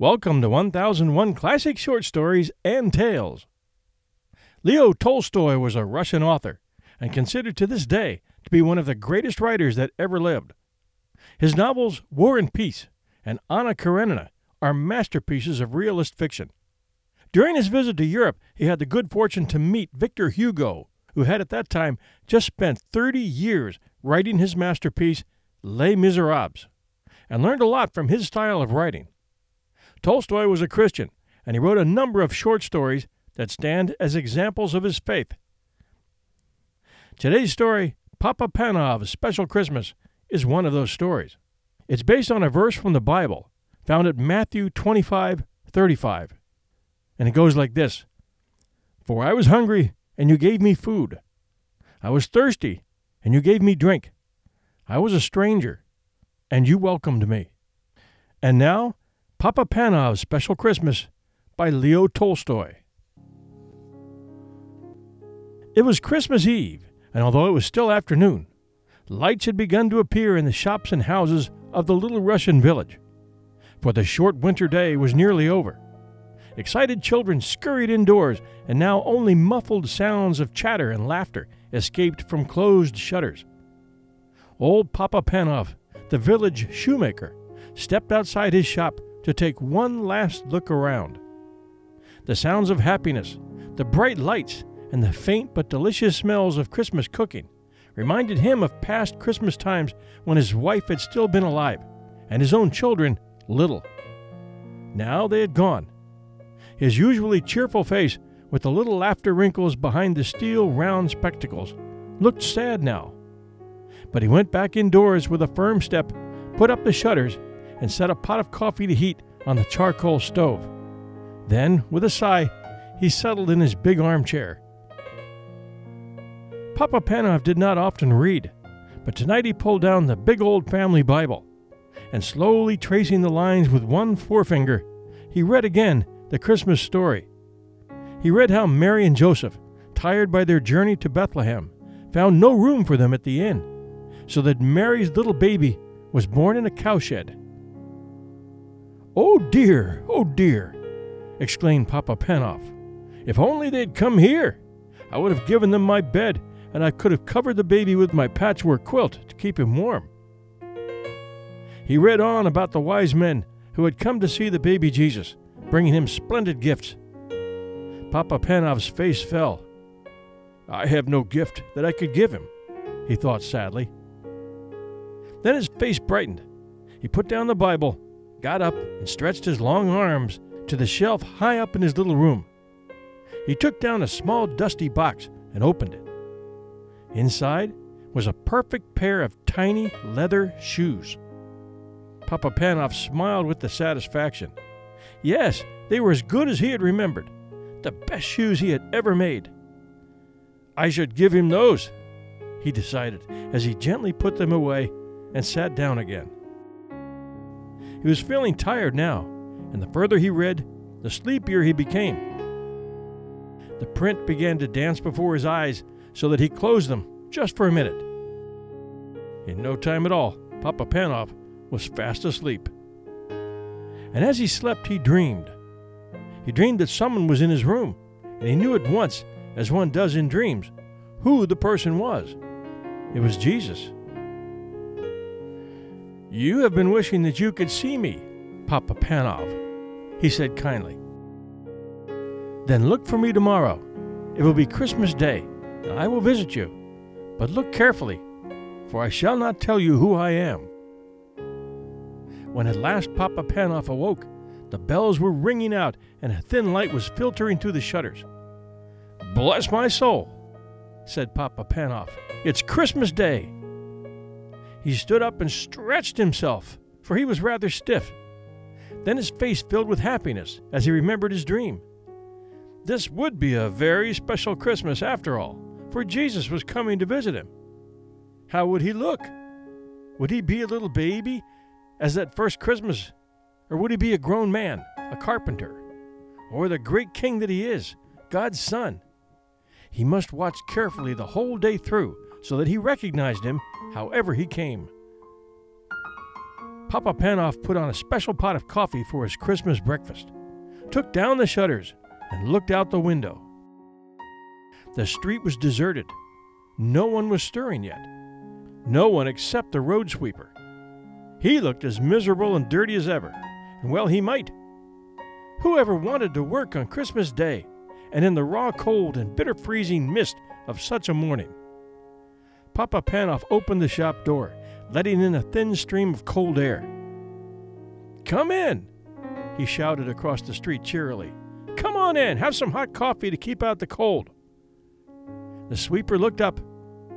Welcome to 1001 Classic Short Stories and Tales. Leo Tolstoy was a Russian author and considered to this day to be one of the greatest writers that ever lived. His novels War and Peace and Anna Karenina are masterpieces of realist fiction. During his visit to Europe, he had the good fortune to meet Victor Hugo, who had at that time just spent 30 years writing his masterpiece Les Miserables, and learned a lot from his style of writing. Tolstoy was a Christian, and he wrote a number of short stories that stand as examples of his faith. Today's story, Papa Panov's Special Christmas, is one of those stories. It's based on a verse from the Bible found at Matthew 25 35. And it goes like this For I was hungry, and you gave me food. I was thirsty, and you gave me drink. I was a stranger, and you welcomed me. And now, Papa Panov's Special Christmas by Leo Tolstoy. It was Christmas Eve, and although it was still afternoon, lights had begun to appear in the shops and houses of the little Russian village. For the short winter day was nearly over. Excited children scurried indoors, and now only muffled sounds of chatter and laughter escaped from closed shutters. Old Papa Panov, the village shoemaker, stepped outside his shop to take one last look around. The sounds of happiness, the bright lights, and the faint but delicious smells of Christmas cooking reminded him of past Christmas times when his wife had still been alive and his own children little. Now they had gone. His usually cheerful face, with the little laughter wrinkles behind the steel round spectacles, looked sad now. But he went back indoors with a firm step, put up the shutters, and set a pot of coffee to heat on the charcoal stove. Then, with a sigh, he settled in his big armchair. Papa Panov did not often read, but tonight he pulled down the big old family Bible, and slowly tracing the lines with one forefinger, he read again the Christmas story. He read how Mary and Joseph, tired by their journey to Bethlehem, found no room for them at the inn, so that Mary's little baby was born in a cowshed. Oh dear, oh dear, exclaimed Papa Panov. If only they'd come here! I would have given them my bed, and I could have covered the baby with my patchwork quilt to keep him warm. He read on about the wise men who had come to see the baby Jesus, bringing him splendid gifts. Papa Panov's face fell. I have no gift that I could give him, he thought sadly. Then his face brightened. He put down the Bible got up and stretched his long arms to the shelf high up in his little room. He took down a small dusty box and opened it. Inside was a perfect pair of tiny leather shoes. Papa Panov smiled with the satisfaction. Yes, they were as good as he had remembered, the best shoes he had ever made. I should give him those, he decided as he gently put them away and sat down again. He was feeling tired now, and the further he read, the sleepier he became. The print began to dance before his eyes so that he closed them just for a minute. In no time at all, Papa Panov was fast asleep. And as he slept, he dreamed. He dreamed that someone was in his room, and he knew at once, as one does in dreams, who the person was. It was Jesus. You have been wishing that you could see me, Papa Panov, he said kindly. Then look for me tomorrow. It will be Christmas Day, and I will visit you. But look carefully, for I shall not tell you who I am. When at last Papa Panov awoke, the bells were ringing out and a thin light was filtering through the shutters. Bless my soul, said Papa Panov. It's Christmas Day. He stood up and stretched himself, for he was rather stiff. Then his face filled with happiness as he remembered his dream. This would be a very special Christmas after all, for Jesus was coming to visit him. How would he look? Would he be a little baby, as that first Christmas? Or would he be a grown man, a carpenter? Or the great king that he is, God's son? He must watch carefully the whole day through so that he recognized him however he came. Papa Panov put on a special pot of coffee for his Christmas breakfast, took down the shutters, and looked out the window. The street was deserted. No one was stirring yet. No one except the road sweeper. He looked as miserable and dirty as ever, and well he might. Whoever wanted to work on Christmas Day and in the raw cold and bitter freezing mist of such a morning? Papa Panov opened the shop door, letting in a thin stream of cold air. Come in, he shouted across the street cheerily. Come on in, have some hot coffee to keep out the cold. The sweeper looked up,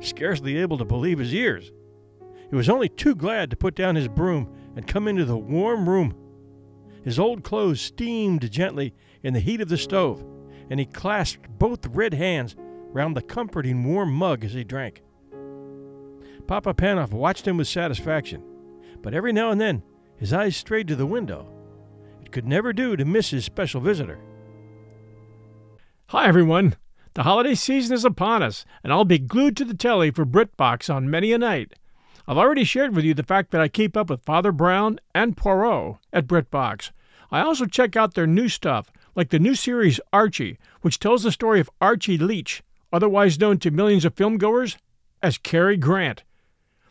scarcely able to believe his ears. He was only too glad to put down his broom and come into the warm room. His old clothes steamed gently in the heat of the stove, and he clasped both red hands round the comforting warm mug as he drank. Papa Panov watched him with satisfaction, but every now and then his eyes strayed to the window. It could never do to miss his special visitor. Hi, everyone. The holiday season is upon us, and I'll be glued to the telly for BritBox on many a night. I've already shared with you the fact that I keep up with Father Brown and Poirot at BritBox. I also check out their new stuff, like the new series Archie, which tells the story of Archie Leach, otherwise known to millions of filmgoers as Cary Grant.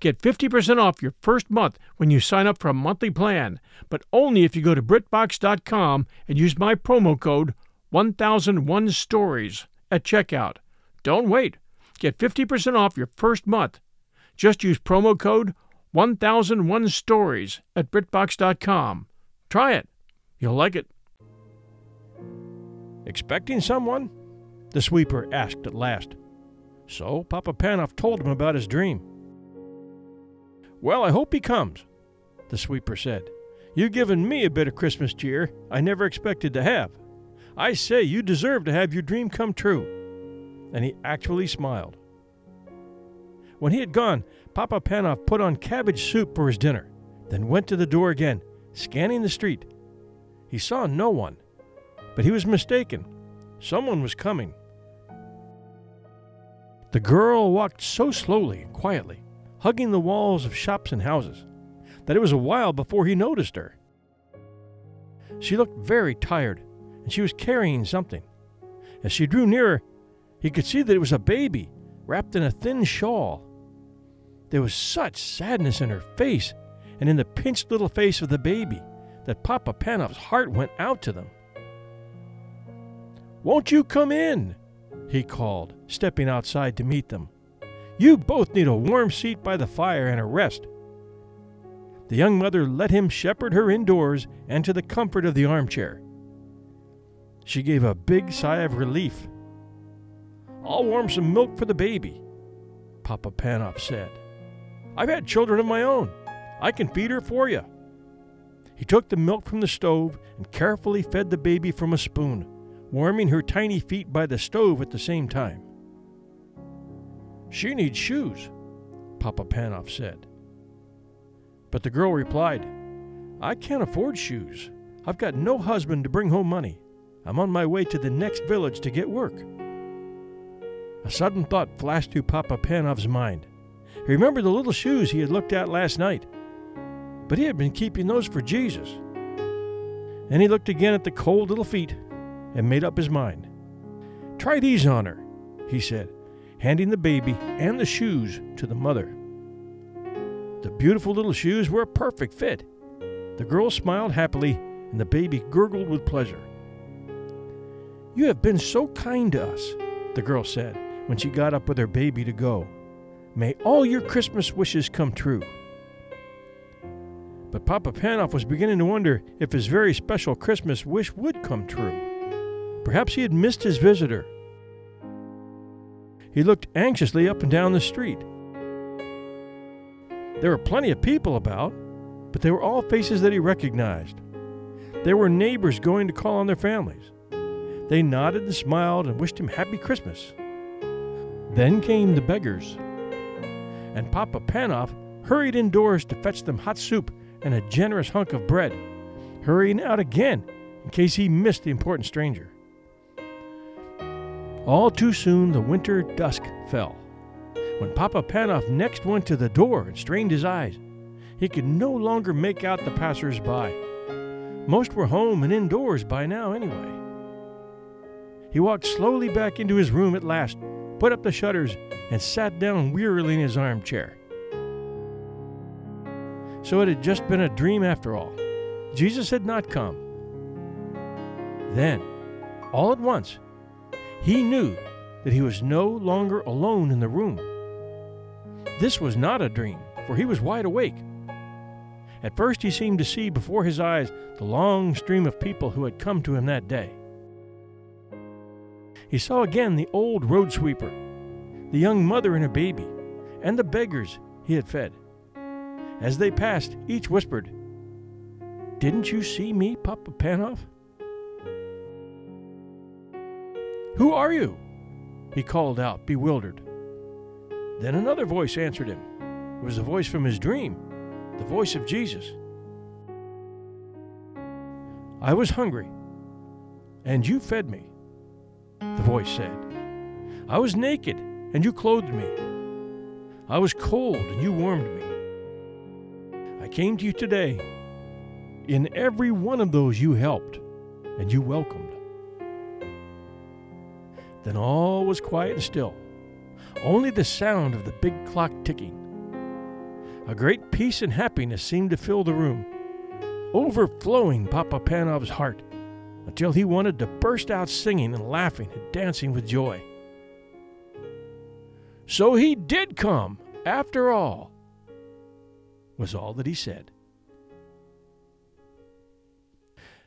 Get 50% off your first month when you sign up for a monthly plan, but only if you go to BritBox.com and use my promo code 1001 Stories at checkout. Don't wait. Get 50% off your first month. Just use promo code 1001 Stories at BritBox.com. Try it. You'll like it. Expecting someone? The sweeper asked at last. So Papa Panov told him about his dream. Well, I hope he comes, the sweeper said. You've given me a bit of Christmas cheer I never expected to have. I say you deserve to have your dream come true. And he actually smiled. When he had gone, Papa Panov put on cabbage soup for his dinner, then went to the door again scanning the street. He saw no one, but he was mistaken. Someone was coming. The girl walked so slowly and quietly, hugging the walls of shops and houses, that it was a while before he noticed her. She looked very tired, and she was carrying something. As she drew nearer, he could see that it was a baby wrapped in a thin shawl. There was such sadness in her face and in the pinched little face of the baby that Papa Panov's heart went out to them. Won't you come in? he called, stepping outside to meet them. You both need a warm seat by the fire and a rest. The young mother let him shepherd her indoors and to the comfort of the armchair. She gave a big sigh of relief. I'll warm some milk for the baby, Papa Panov said. I've had children of my own. I can feed her for you. He took the milk from the stove and carefully fed the baby from a spoon, warming her tiny feet by the stove at the same time. She needs shoes, Papa Panov said. But the girl replied, I can't afford shoes. I've got no husband to bring home money. I'm on my way to the next village to get work. A sudden thought flashed through Papa Panov's mind. He remembered the little shoes he had looked at last night but he had been keeping those for Jesus. And he looked again at the cold little feet and made up his mind. Try these on her, he said, handing the baby and the shoes to the mother. The beautiful little shoes were a perfect fit. The girl smiled happily, and the baby gurgled with pleasure. You have been so kind to us, the girl said when she got up with her baby to go. May all your Christmas wishes come true. But Papa Panov was beginning to wonder if his very special Christmas wish would come true. Perhaps he had missed his visitor. He looked anxiously up and down the street. There were plenty of people about, but they were all faces that he recognized. There were neighbors going to call on their families, They nodded and smiled and wished him Happy Christmas. Then came the beggars, and Papa Panov hurried indoors to fetch them hot soup and a generous hunk of bread, hurrying out again in case he missed the important stranger. All too soon the winter dusk fell. When Papa Panov next went to the door and strained his eyes, he could no longer make out the passers by. Most were home and indoors by now, anyway. He walked slowly back into his room at last, put up the shutters, and sat down wearily in his armchair. So it had just been a dream after all. Jesus had not come. Then, all at once, he knew that he was no longer alone in the room. This was not a dream, for he was wide awake. At first, he seemed to see before his eyes the long stream of people who had come to him that day. He saw again the old road sweeper, the young mother and her baby, and the beggars he had fed. As they passed, each whispered, Didn't you see me, Papa Panov? Who are you? He called out, bewildered. Then another voice answered him. It was the voice from his dream, the voice of Jesus. I was hungry, and you fed me, the voice said. I was naked, and you clothed me. I was cold, and you warmed me. I came to you today. In every one of those you helped, and you welcomed. Then all was quiet and still, only the sound of the big clock ticking. A great peace and happiness seemed to fill the room, overflowing Papa Panov's heart until he wanted to burst out singing and laughing and dancing with joy. So he did come, after all, was all that he said.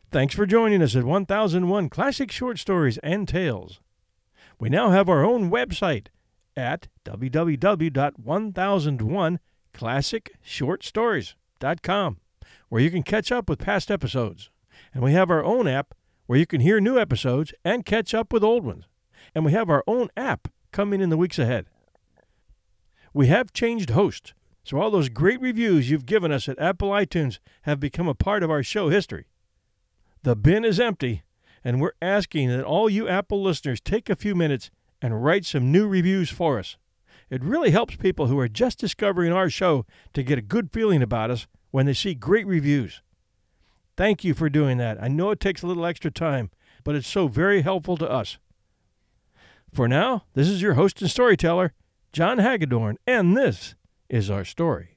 Thanks for joining us at 1001 Classic Short Stories and Tales. We now have our own website at www.1001classicshortstories.com where you can catch up with past episodes. And we have our own app where you can hear new episodes and catch up with old ones. And we have our own app coming in the weeks ahead. We have changed hosts, so all those great reviews you've given us at Apple iTunes have become a part of our show history. The bin is empty, and we're asking that all you Apple listeners take a few minutes and write some new reviews for us. It really helps people who are just discovering our show to get a good feeling about us when they see great reviews. Thank you for doing that. I know it takes a little extra time, but it's so very helpful to us. For now, this is your host and storyteller, John Hagedorn, and this is our story.